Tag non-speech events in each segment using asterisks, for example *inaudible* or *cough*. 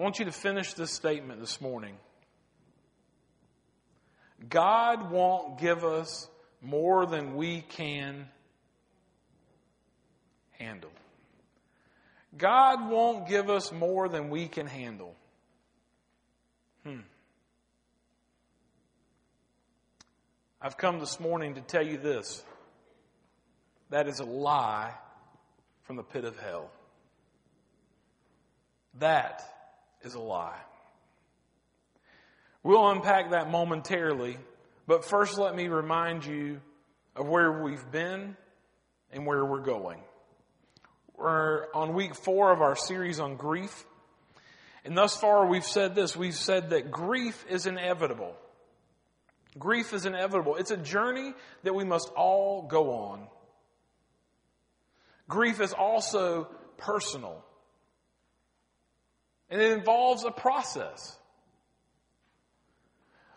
I want you to finish this statement this morning. God won't give us more than we can handle. God won't give us more than we can handle. Hmm. I've come this morning to tell you this. That is a lie from the pit of hell. That is a lie. We'll unpack that momentarily, but first let me remind you of where we've been and where we're going. We're on week four of our series on grief. And thus far we've said this. We've said that grief is inevitable. Grief is inevitable. It's a journey that we must all go on. Grief is also personal. And it involves a process.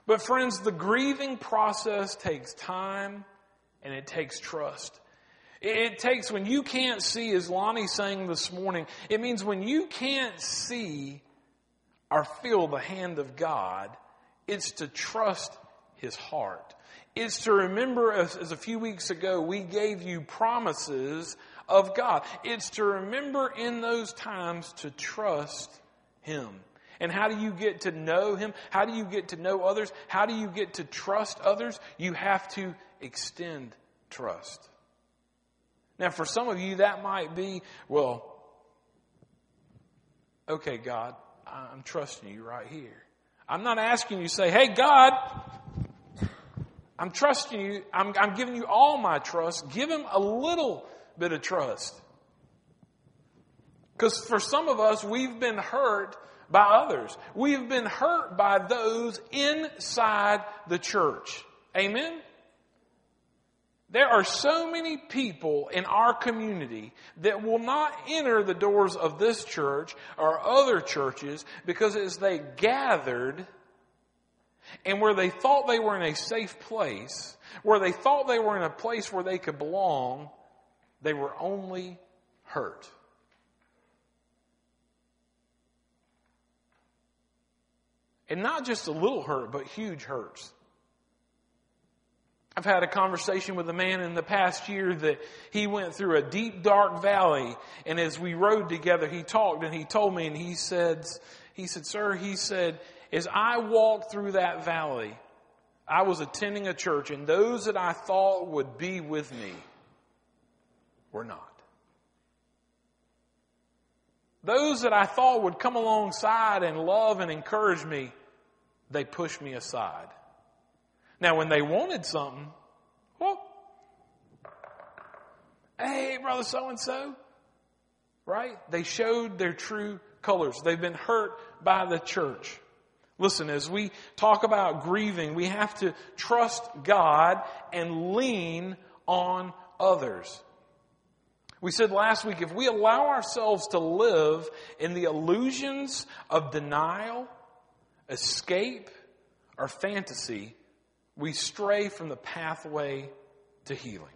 But friends, the grieving process takes time and it takes trust. It takes when you can't see, as Lonnie sang this morning, it means when you can't see or feel the hand of God, it's to trust His heart. It's to remember, as, as a few weeks ago, we gave you promises of God. It's to remember in those times to trust Him. And how do you get to know Him? How do you get to know others? How do you get to trust others? You have to extend trust. Now, for some of you, that might be, well, okay, God, I'm trusting you right here. I'm not asking you to say, hey, God, I'm trusting you. I'm, I'm giving you all my trust. Give him a little bit of trust. Because for some of us, we've been hurt by others. We've been hurt by those inside the church. Amen? There are so many people in our community that will not enter the doors of this church or other churches because as they gathered and where they thought they were in a safe place, where they thought they were in a place where they could belong, they were only hurt. And not just a little hurt, but huge hurts. I've had a conversation with a man in the past year that he went through a deep, dark valley. And as we rode together, he talked and he told me and he said, he said, sir, he said, as I walked through that valley, I was attending a church and those that I thought would be with me were not. Those that I thought would come alongside and love and encourage me, they pushed me aside. Now, when they wanted something, well, hey, brother so and so, right? They showed their true colors. They've been hurt by the church. Listen, as we talk about grieving, we have to trust God and lean on others. We said last week, if we allow ourselves to live in the illusions of denial, escape, or fantasy, we stray from the pathway to healing.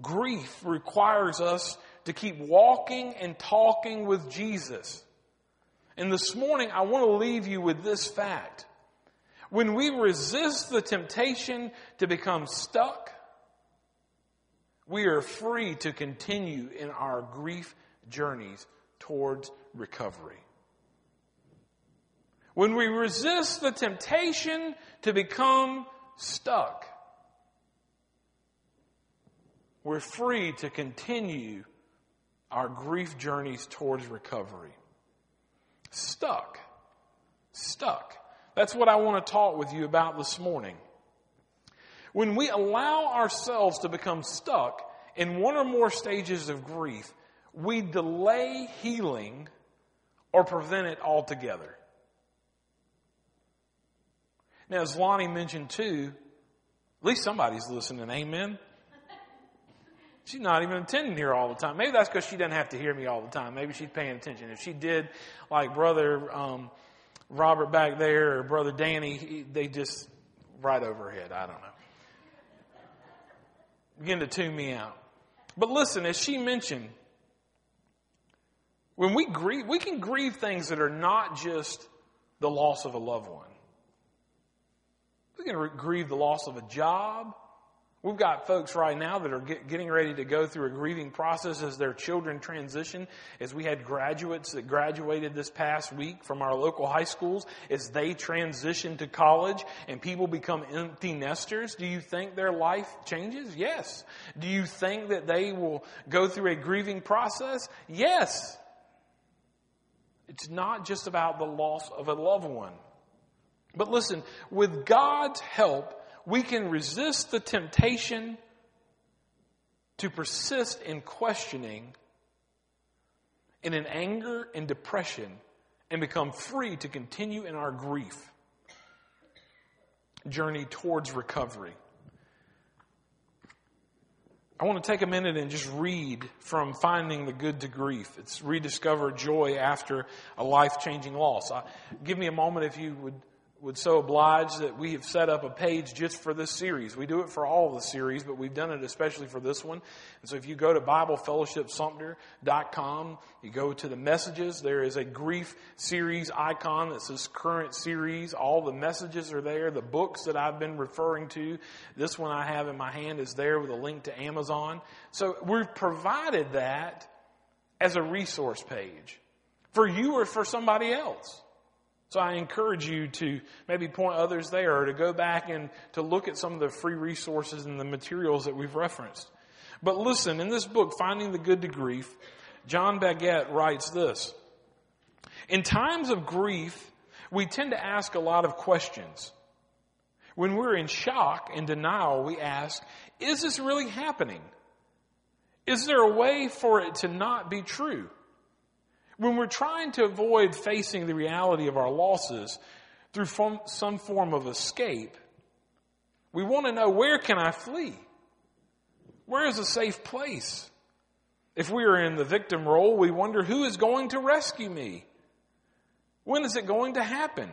Grief requires us to keep walking and talking with Jesus. And this morning, I want to leave you with this fact. When we resist the temptation to become stuck, we are free to continue in our grief journeys towards recovery. When we resist the temptation to become stuck, we're free to continue our grief journeys towards recovery. Stuck. Stuck. That's what I want to talk with you about this morning. When we allow ourselves to become stuck in one or more stages of grief, we delay healing or prevent it altogether. Now, as Lonnie mentioned too, at least somebody's listening, amen? She's not even attending here all the time. Maybe that's because she doesn't have to hear me all the time. Maybe she's paying attention. If she did, like Brother um, Robert back there or Brother Danny, they just right over her head. I don't know begin to tune me out. But listen, as she mentioned, When we grieve, we can grieve things that are not just the loss of a loved one. We can grieve the loss of a job. We've got folks right now that are get, getting ready to go through a grieving process as their children transition. As we had graduates that graduated this past week from our local high schools, as they transition to college and people become empty nesters, do you think their life changes? Yes. Do you think that they will go through a grieving process? Yes. It's not just about the loss of a loved one. But listen, with God's help, we can resist the temptation to persist in questioning and in anger and depression and become free to continue in our grief journey towards recovery. I want to take a minute and just read from Finding the Good to Grief. It's rediscover joy after a life changing loss. I, give me a moment if you would would so oblige that we have set up a page just for this series. We do it for all the series, but we've done it especially for this one. And so if you go to BibleFellowshipSumter.com, you go to the messages, there is a grief series icon that says current series. All the messages are there. The books that I've been referring to, this one I have in my hand is there with a link to Amazon. So we've provided that as a resource page for you or for somebody else. So I encourage you to maybe point others there or to go back and to look at some of the free resources and the materials that we've referenced. But listen, in this book, Finding the Good to Grief, John Baggett writes this. In times of grief, we tend to ask a lot of questions. When we're in shock and denial, we ask, is this really happening? Is there a way for it to not be true? When we're trying to avoid facing the reality of our losses through some form of escape, we want to know where can I flee? Where is a safe place? If we are in the victim role, we wonder who is going to rescue me? When is it going to happen?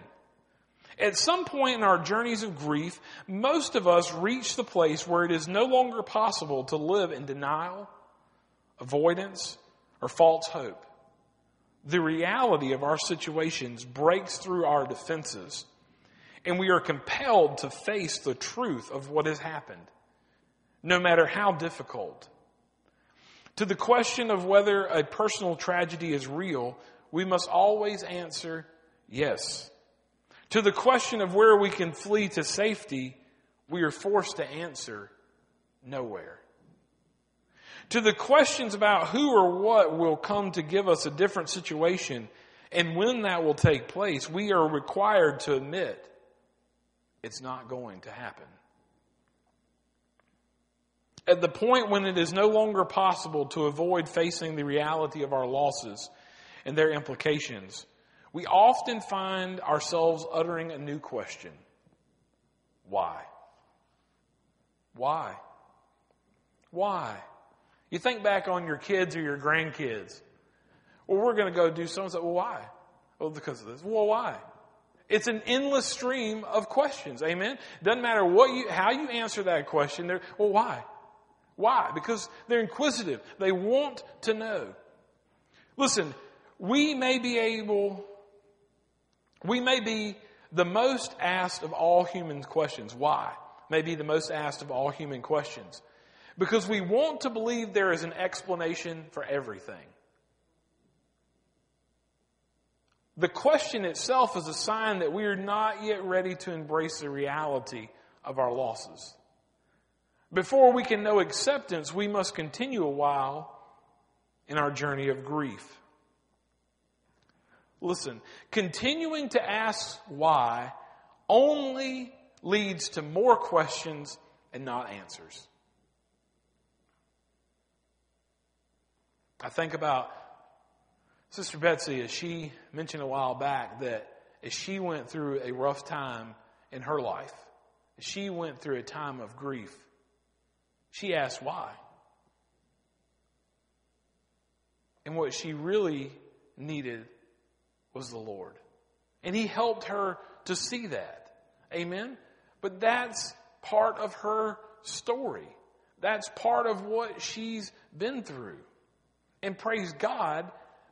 At some point in our journeys of grief, most of us reach the place where it is no longer possible to live in denial, avoidance, or false hope the reality of our situations breaks through our defenses, and we are compelled to face the truth of what has happened, no matter how difficult. To the question of whether a personal tragedy is real, we must always answer yes. To the question of where we can flee to safety, we are forced to answer nowhere. To the questions about who or what will come to give us a different situation and when that will take place, we are required to admit it's not going to happen. At the point when it is no longer possible to avoid facing the reality of our losses and their implications, we often find ourselves uttering a new question. Why? Why? Why? You think back on your kids or your grandkids. Well, we're going to go do something. Well, why? Well, because of this. Well, why? It's an endless stream of questions. Amen. Doesn't matter what you, how you answer that question. They're, well, why? Why? Because they're inquisitive. They want to know. Listen, we may be able, we may be the most asked of all human questions. Why? May be the most asked of all human questions. Because we want to believe there is an explanation for everything. The question itself is a sign that we are not yet ready to embrace the reality of our losses. Before we can know acceptance, we must continue a while in our journey of grief. Listen, continuing to ask why only leads to more questions and not answers. I think about Sister Betsy as she mentioned a while back that as she went through a rough time in her life, she went through a time of grief, she asked why. And what she really needed was the Lord. And He helped her to see that. Amen? But that's part of her story. That's part of what she's been through. And praise God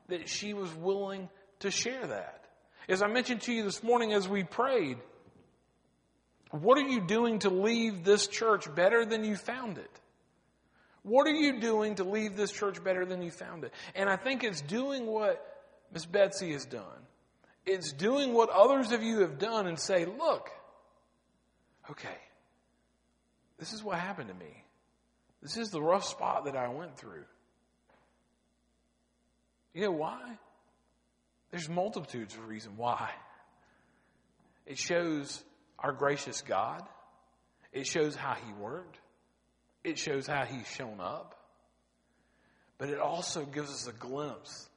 that she was willing to share that. As I mentioned to you this morning as we prayed, what are you doing to leave this church better than you found it? What are you doing to leave this church better than you found it? And I think it's doing what Miss Betsy has done. It's doing what others of you have done and say, look, okay, this is what happened to me. This is the rough spot that I went through. You know why? There's multitudes of reasons why. It shows our gracious God. It shows how He worked. It shows how He's shown up. But it also gives us a glimpse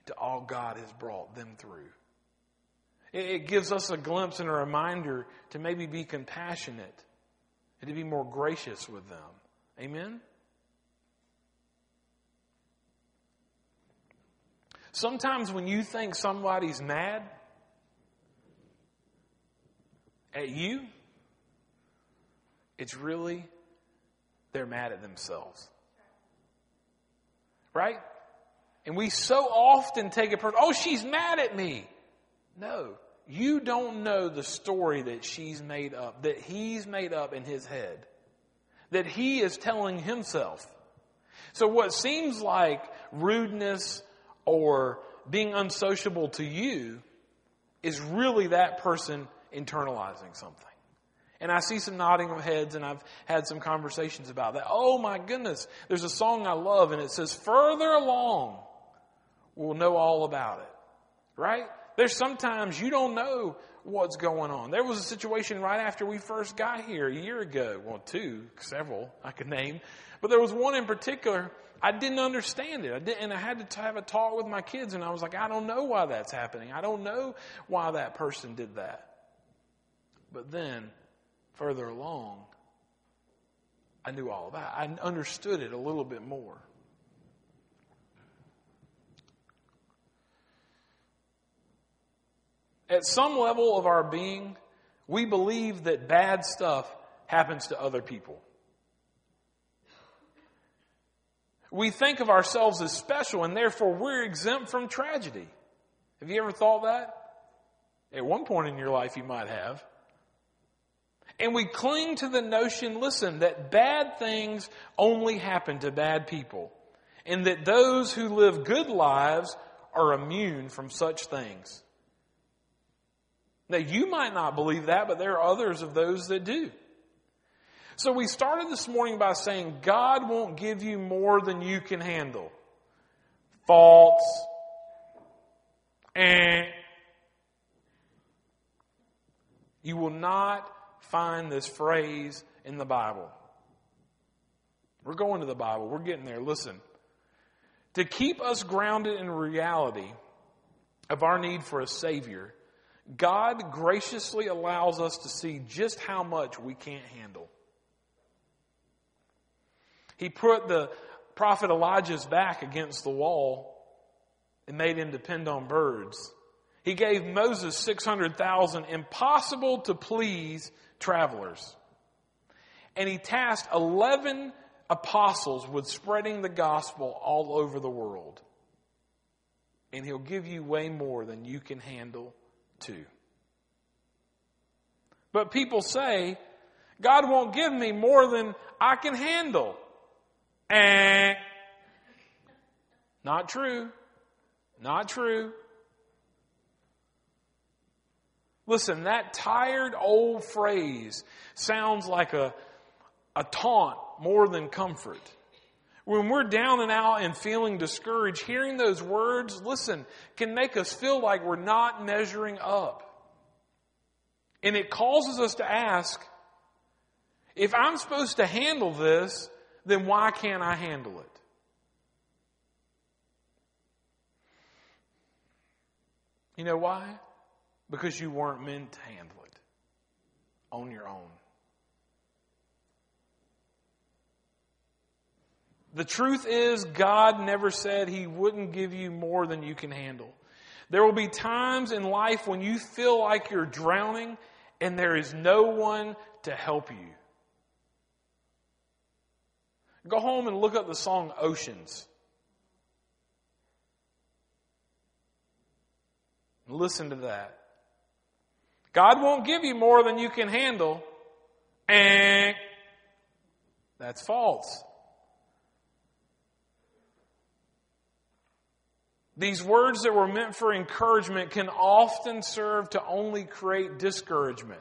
into all God has brought them through. It gives us a glimpse and a reminder to maybe be compassionate and to be more gracious with them. Amen? Sometimes when you think somebody's mad at you, it's really they're mad at themselves. Right? And we so often take it personal. Oh, she's mad at me. No. You don't know the story that she's made up, that he's made up in his head, that he is telling himself. So what seems like rudeness or being unsociable to you is really that person internalizing something. And I see some nodding of heads, and I've had some conversations about that. Oh my goodness, there's a song I love, and it says, Further along, we'll know all about it. Right? There's sometimes you don't know what's going on. There was a situation right after we first got here a year ago. Well, two, several I could name. But there was one in particular I didn't understand it. I didn't, and I had to have a talk with my kids, and I was like, I don't know why that's happening. I don't know why that person did that. But then, further along, I knew all about it. I understood it a little bit more. At some level of our being, we believe that bad stuff happens to other people. We think of ourselves as special and therefore we're exempt from tragedy. Have you ever thought that? At one point in your life, you might have. And we cling to the notion, listen, that bad things only happen to bad people. And that those who live good lives are immune from such things. Now, you might not believe that, but there are others of those that do. So we started this morning by saying God won't give you more than you can handle. Faults. And you will not find this phrase in the Bible. We're going to the Bible. We're getting there. Listen. To keep us grounded in reality of our need for a Savior, God graciously allows us to see just how much we can't handle. He put the prophet Elijah's back against the wall and made him depend on birds. He gave Moses 600,000 impossible to please travelers. And he tasked 11 apostles with spreading the gospel all over the world. And he'll give you way more than you can handle too. But people say, God won't give me more than I can handle. Eh. Not true. Not true. Listen, that tired old phrase sounds like a, a taunt more than comfort. When we're down and out and feeling discouraged, hearing those words, listen, can make us feel like we're not measuring up. And it causes us to ask, if I'm supposed to handle this, then why can't I handle it? You know why? Because you weren't meant to handle it on your own. The truth is, God never said He wouldn't give you more than you can handle. There will be times in life when you feel like you're drowning and there is no one to help you. Go home and look up the song Oceans. Listen to that. God won't give you more than you can handle. And that's false. These words that were meant for encouragement can often serve to only create discouragement.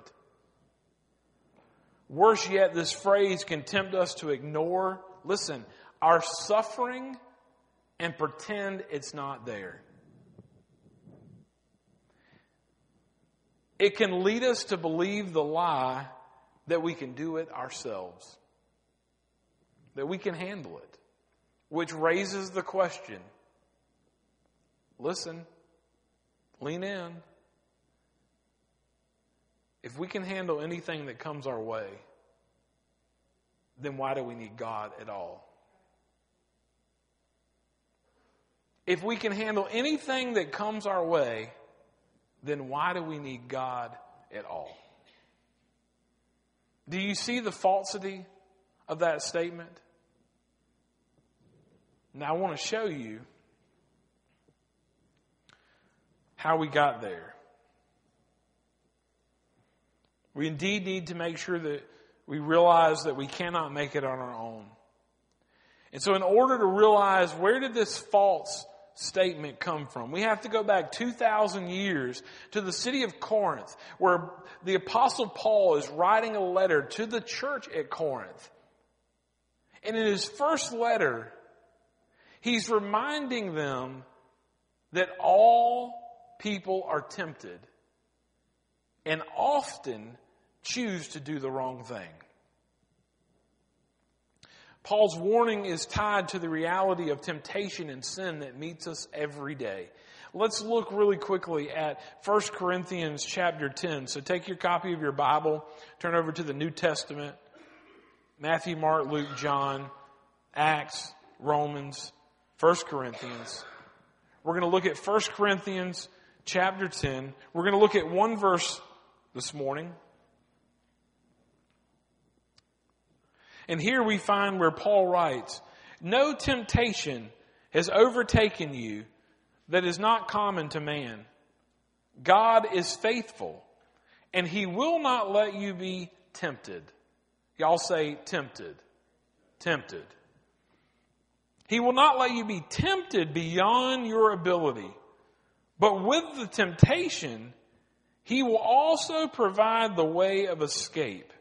Worse yet, this phrase can tempt us to ignore, listen, our suffering and pretend it's not there. It can lead us to believe the lie that we can do it ourselves, that we can handle it, which raises the question listen, lean in. If we can handle anything that comes our way, then why do we need God at all? If we can handle anything that comes our way, then why do we need God at all? Do you see the falsity of that statement? Now, I want to show you how we got there. We indeed need to make sure that we realize that we cannot make it on our own. And so, in order to realize where did this false statement come from? We have to go back 2,000 years to the city of Corinth, where the Apostle Paul is writing a letter to the church at Corinth. And in his first letter, he's reminding them that all people are tempted and often choose to do the wrong thing. Paul's warning is tied to the reality of temptation and sin that meets us every day. Let's look really quickly at 1 Corinthians chapter 10. So take your copy of your Bible, turn over to the New Testament, Matthew, Mark, Luke, John, Acts, Romans, 1 Corinthians. We're going to look at 1 Corinthians chapter 10. We're going to look at one verse this morning. And here we find where Paul writes, No temptation has overtaken you that is not common to man. God is faithful, and he will not let you be tempted. Y'all say tempted. Tempted. He will not let you be tempted beyond your ability. But with the temptation, he will also provide the way of escape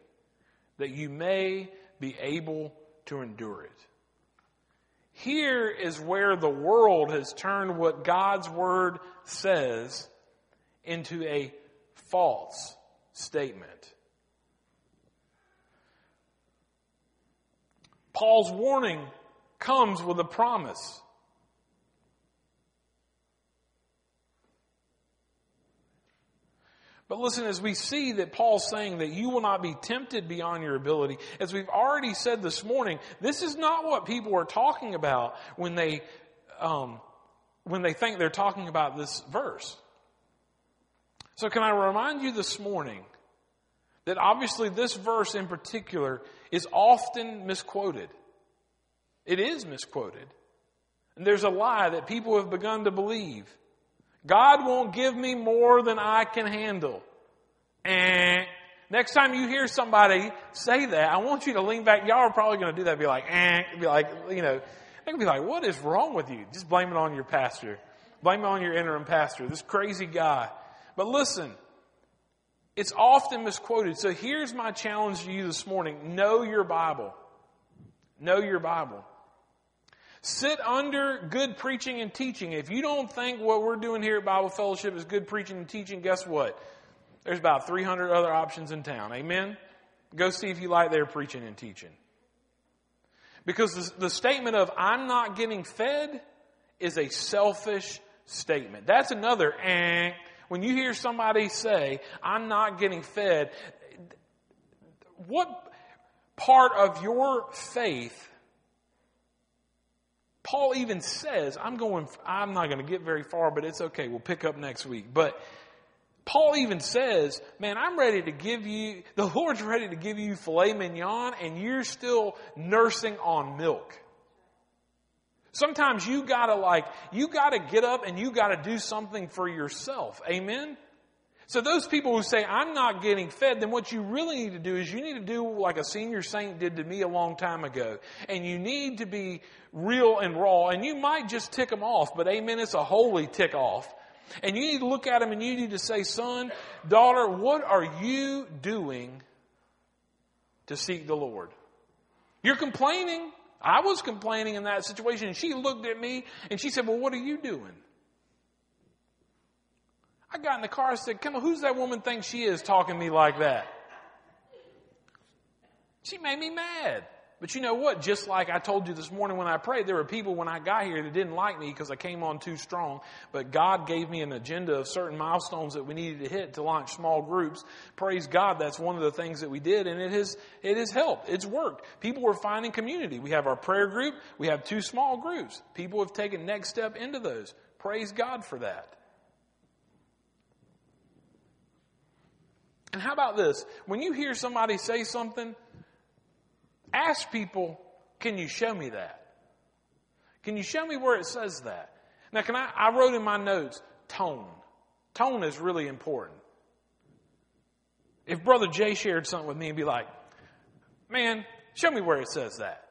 that you may be able to endure it. Here is where the world has turned what God's word says into a false statement. Paul's warning comes with a promise. But listen, as we see that Paul's saying that you will not be tempted beyond your ability, as we've already said this morning, this is not what people are talking about when they, um, when they think they're talking about this verse. So can I remind you this morning that obviously this verse in particular is often misquoted. It is misquoted. And there's a lie that people have begun to believe. God won't give me more than I can handle. And next time you hear somebody say that, I want you to lean back. Y'all are probably going to do that. Be like, eh, be like, you know, they can be like, what is wrong with you? Just blame it on your pastor. Blame it on your interim pastor, this crazy guy. But listen, it's often misquoted. So here's my challenge to you this morning. Know your Bible. Know your Bible. Sit under good preaching and teaching. If you don't think what we're doing here at Bible Fellowship is good preaching and teaching, guess what? There's about 300 other options in town. Amen? Go see if you like their preaching and teaching. Because the, the statement of, I'm not getting fed, is a selfish statement. That's another, eh. When you hear somebody say, I'm not getting fed, what part of your faith Paul even says, I'm going, I'm not going to get very far, but it's okay. We'll pick up next week. But Paul even says, man, I'm ready to give you, *laughs* the Lord's ready to give you filet mignon and you're still nursing on milk. Sometimes you gotta like, you gotta get up and you gotta do something for yourself. Amen? So those people who say, I'm not getting fed, then what you really need to do is you need to do like a senior saint did to me a long time ago. And you need to be real and raw. And you might just tick them off, but amen, it's a holy tick off. And you need to look at them and you need to say, son, daughter, what are you doing to seek the Lord? You're complaining. I was complaining in that situation. And she looked at me and she said, well, what are you doing? I got in the car and said, come on, who's that woman think she is talking to me like that? She made me mad. But you know what? Just like I told you this morning when I prayed, there were people when I got here that didn't like me because I came on too strong. But God gave me an agenda of certain milestones that we needed to hit to launch small groups. Praise God, that's one of the things that we did, and it has it has helped. It's worked. People were finding community. We have our prayer group. We have two small groups. People have taken next step into those. Praise God for that. And how about this? When you hear somebody say something ask people, can you show me that? Can you show me where it says that? Now, can I, I wrote in my notes, tone. Tone is really important. If Brother Jay shared something with me and be like, man, show me where it says that.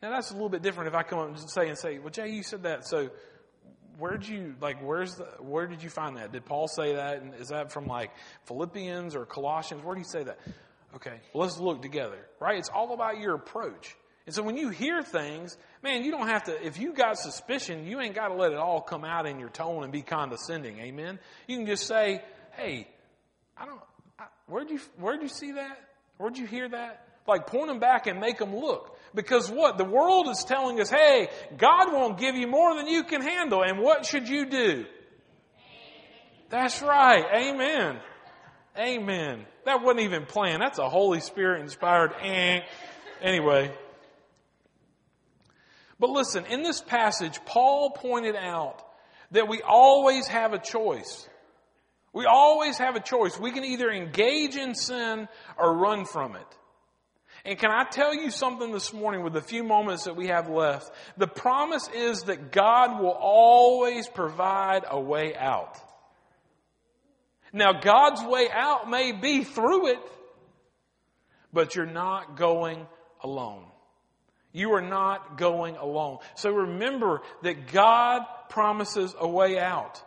Now that's a little bit different if I come up and say and say, well, Jay, you said that. So where'd you, like, where's the, where did you find that? Did Paul say that? And is that from like Philippians or Colossians? Where do you say that? Okay, well, let's look together, right? It's all about your approach. And so when you hear things, man, you don't have to, if you got suspicion, you ain't got to let it all come out in your tone and be condescending. Amen? You can just say, hey, I don't, I, where'd you, where'd you see that? Where'd you hear that? Like point them back and make them look. Because what? The world is telling us, hey, God won't give you more than you can handle. And what should you do? That's right. Amen. Amen. That wasn't even planned. That's a Holy Spirit inspired. Eh. Anyway. But listen, in this passage, Paul pointed out that we always have a choice. We always have a choice. We can either engage in sin or run from it. And can I tell you something this morning with the few moments that we have left? The promise is that God will always provide a way out. Now, God's way out may be through it, but you're not going alone. You are not going alone. So remember that God promises a way out.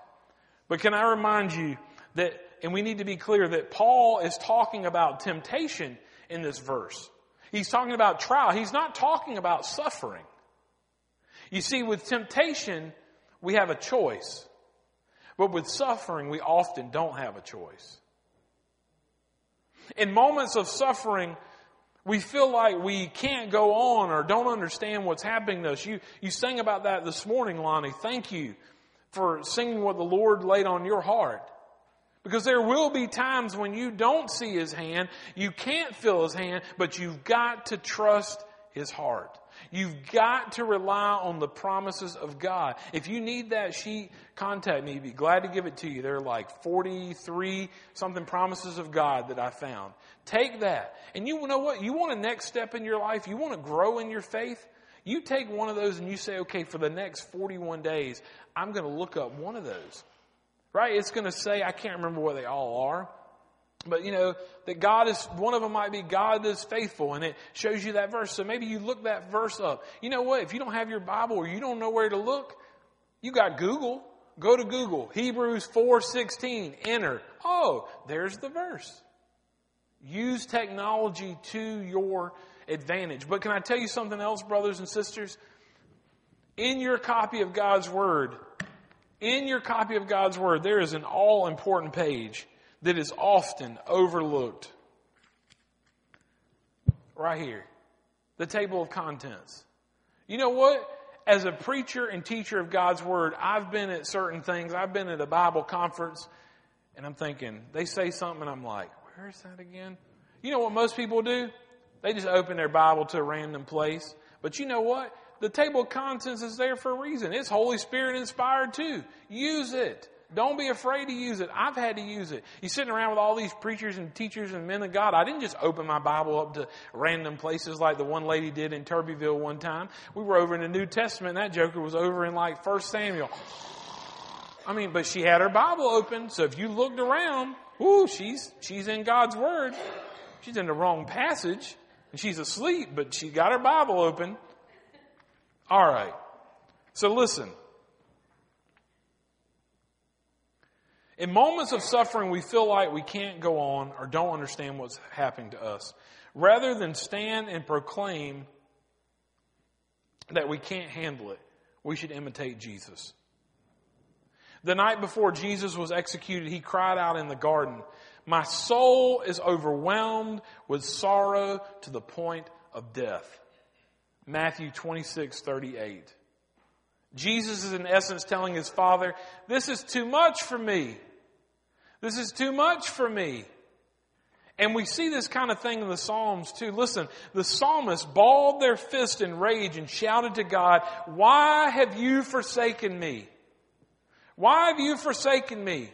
But can I remind you that, and we need to be clear that Paul is talking about temptation in this verse. He's talking about trial. He's not talking about suffering. You see, with temptation, we have a choice. But with suffering, we often don't have a choice. In moments of suffering, we feel like we can't go on or don't understand what's happening to us. You, you sang about that this morning, Lonnie. Thank you for singing what the Lord laid on your heart. Because there will be times when you don't see His hand, you can't feel His hand, but you've got to trust His heart. You've got to rely on the promises of God. If you need that sheet, contact me. Be glad to give it to you. There are like 43 something promises of God that I found. Take that. And you know what? You want a next step in your life? You want to grow in your faith? You take one of those and you say, okay, for the next 41 days, I'm going to look up one of those. Right? It's going to say, I can't remember what they all are. But you know, that God is, one of them might be God is faithful and it shows you that verse. So maybe you look that verse up. You know what? If you don't have your Bible or you don't know where to look, you got Google. Go to Google. Hebrews 4.16. Enter. Oh, there's the verse. Use technology to your advantage. But can I tell you something else, brothers and sisters? In your copy of God's Word, in your copy of God's Word, there is an all important page that is often overlooked. Right here. The table of contents. You know what? As a preacher and teacher of God's Word, I've been at certain things. I've been at a Bible conference and I'm thinking, they say something and I'm like, where is that again? You know what most people do? They just open their Bible to a random place. But you know what? The table of contents is there for a reason. It's Holy Spirit inspired too. Use it. Don't be afraid to use it. I've had to use it. You're sitting around with all these preachers and teachers and men of God. I didn't just open my Bible up to random places like the one lady did in Turbeville one time. We were over in the New Testament and that joker was over in like 1 Samuel. I mean, but she had her Bible open, so if you looked around, ooh, she's, she's in God's Word. She's in the wrong passage and she's asleep, but she got her Bible open. All right. So listen. In moments of suffering, we feel like we can't go on or don't understand what's happening to us. Rather than stand and proclaim that we can't handle it, we should imitate Jesus. The night before Jesus was executed, he cried out in the garden, My soul is overwhelmed with sorrow to the point of death. Matthew 26, 38. Jesus is in essence telling his father, This is too much for me. This is too much for me. And we see this kind of thing in the Psalms too. Listen, the psalmists balled their fist in rage and shouted to God, Why have you forsaken me? Why have you forsaken me?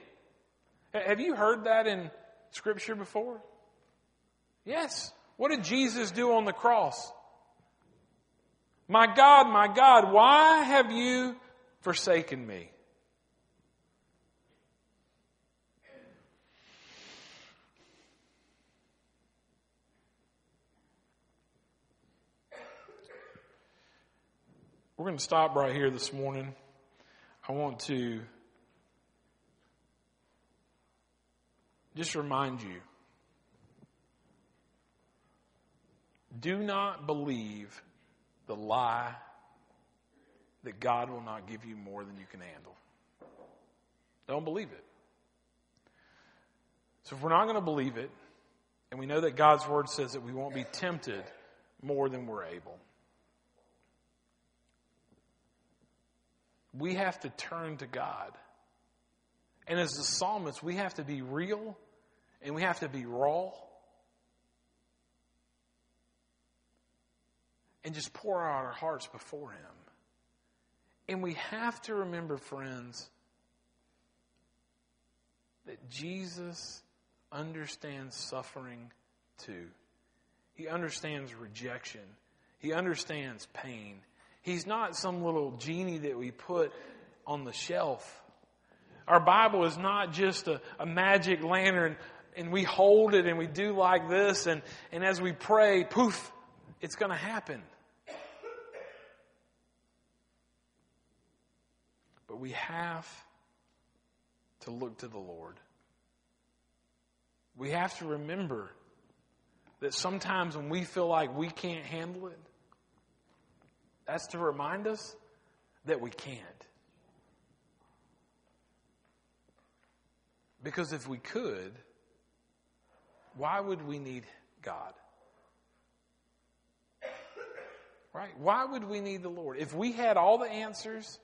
Have you heard that in Scripture before? Yes. What did Jesus do on the cross? My God, my God, why have you forsaken me? We're going to stop right here this morning. I want to just remind you do not believe the lie that God will not give you more than you can handle. Don't believe it. So if we're not going to believe it, and we know that God's word says that we won't be tempted more than we're able. we have to turn to God. And as the psalmist, we have to be real and we have to be raw. And just pour out our hearts before Him. And we have to remember, friends, that Jesus understands suffering too. He understands rejection. He understands pain. He's not some little genie that we put on the shelf. Our Bible is not just a, a magic lantern and we hold it and we do like this and, and as we pray, poof, it's going to happen. But we have to look to the Lord. We have to remember that sometimes when we feel like we can't handle it, that's to remind us that we can't. Because if we could, why would we need God? Right? Why would we need the Lord? If we had all the answers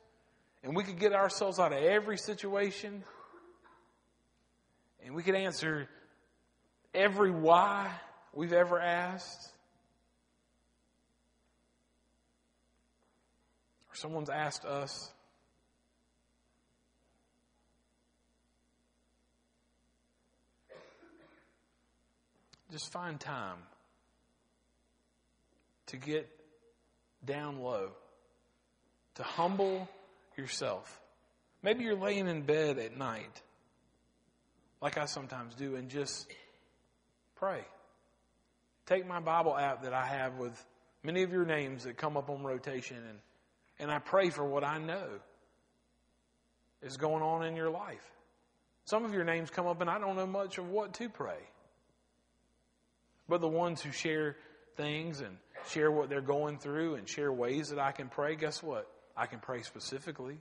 and we could get ourselves out of every situation. And we could answer every why we've ever asked, or someone's asked us, just find time to get down low, to humble yourself. Maybe you're laying in bed at night, like I sometimes do, and just pray. Take my Bible app that I have with many of your names that come up on rotation and and I pray for what I know is going on in your life. Some of your names come up and I don't know much of what to pray. But the ones who share things and share what they're going through and share ways that I can pray, guess what? I can pray specifically.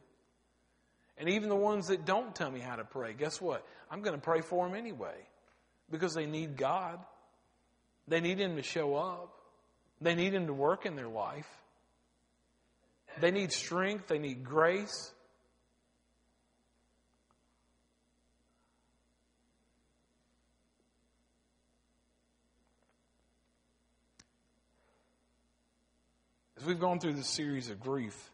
And even the ones that don't tell me how to pray, guess what? I'm going to pray for them anyway because they need God. They need Him to show up. They need Him to work in their life. They need strength, they need grace. As we've gone through this series of grief,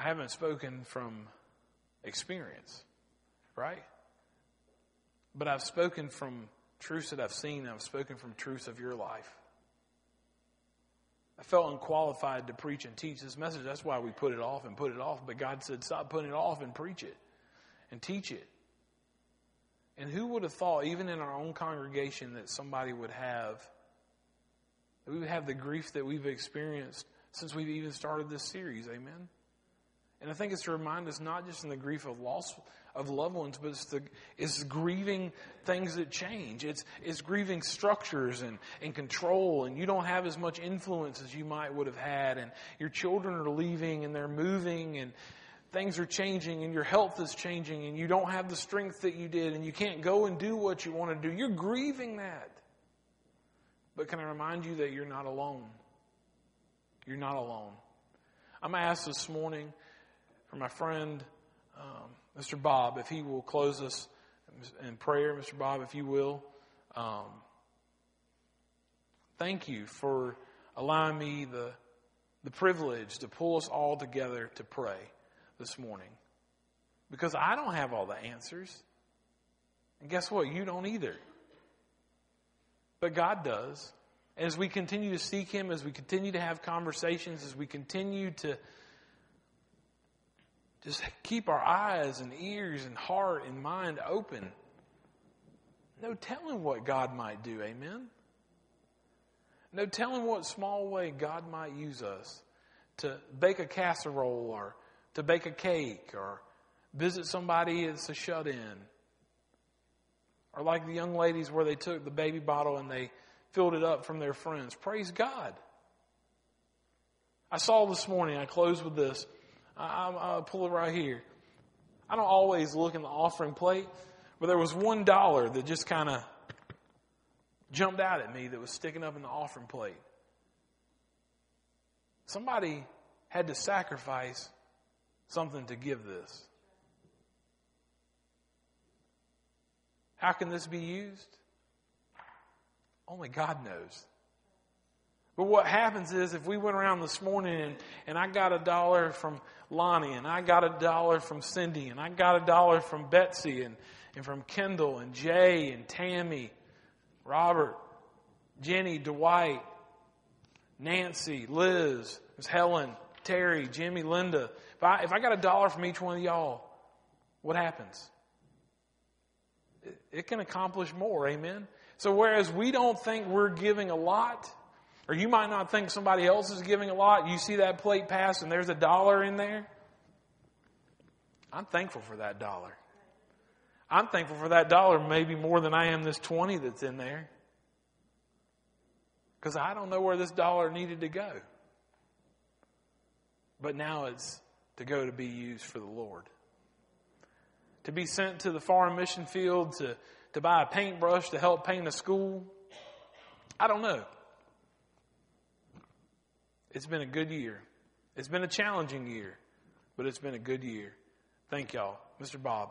I haven't spoken from experience, right? But I've spoken from truths that I've seen, I've spoken from truths of your life. I felt unqualified to preach and teach this message. That's why we put it off and put it off. But God said, stop putting it off and preach it and teach it. And who would have thought, even in our own congregation, that somebody would have, that we would have the grief that we've experienced since we've even started this series? Amen. And I think it's to remind us not just in the grief of loss of loved ones, but it's, the, it's grieving things that change. It's, it's grieving structures and, and control, and you don't have as much influence as you might would have had, and your children are leaving and they're moving, and things are changing, and your health is changing, and you don't have the strength that you did, and you can't go and do what you want to do. You're grieving that. But can I remind you that you're not alone? You're not alone. I'm asked this morning for my friend, um, Mr. Bob, if he will close us in prayer. Mr. Bob, if you will. Um, thank you for allowing me the, the privilege to pull us all together to pray this morning. Because I don't have all the answers. And guess what? You don't either. But God does. As we continue to seek Him, as we continue to have conversations, as we continue to just keep our eyes and ears and heart and mind open. No telling what God might do, amen? No telling what small way God might use us to bake a casserole or to bake a cake or visit somebody that's a shut in. Or like the young ladies where they took the baby bottle and they filled it up from their friends. Praise God. I saw this morning, I close with this. I, will pull it right here. I don't always look in the offering plate, but there was one dollar that just kind of jumped out at me that was sticking up in the offering plate. Somebody had to sacrifice something to give this. How can this be used? Only God knows. But what happens is if we went around this morning and, and I got a dollar from Lonnie and I got a dollar from Cindy and I got a dollar from Betsy and, and from Kendall and Jay and Tammy, Robert, Jenny, Dwight, Nancy, Liz, Helen, Terry, Jimmy, Linda. If I, if I got a dollar from each one of y'all, what happens? It, it can accomplish more, amen? So whereas we don't think we're giving a lot, or you might not think somebody else is giving a lot. You see that plate pass and there's a dollar in there. I'm thankful for that dollar. I'm thankful for that dollar maybe more than I am this 20 that's in there. Because I don't know where this dollar needed to go. But now it's to go to be used for the Lord. To be sent to the foreign mission field to, to buy a paintbrush to help paint a school. I don't know. It's been a good year. It's been a challenging year, but it's been a good year. Thank y'all. Mr. Bob.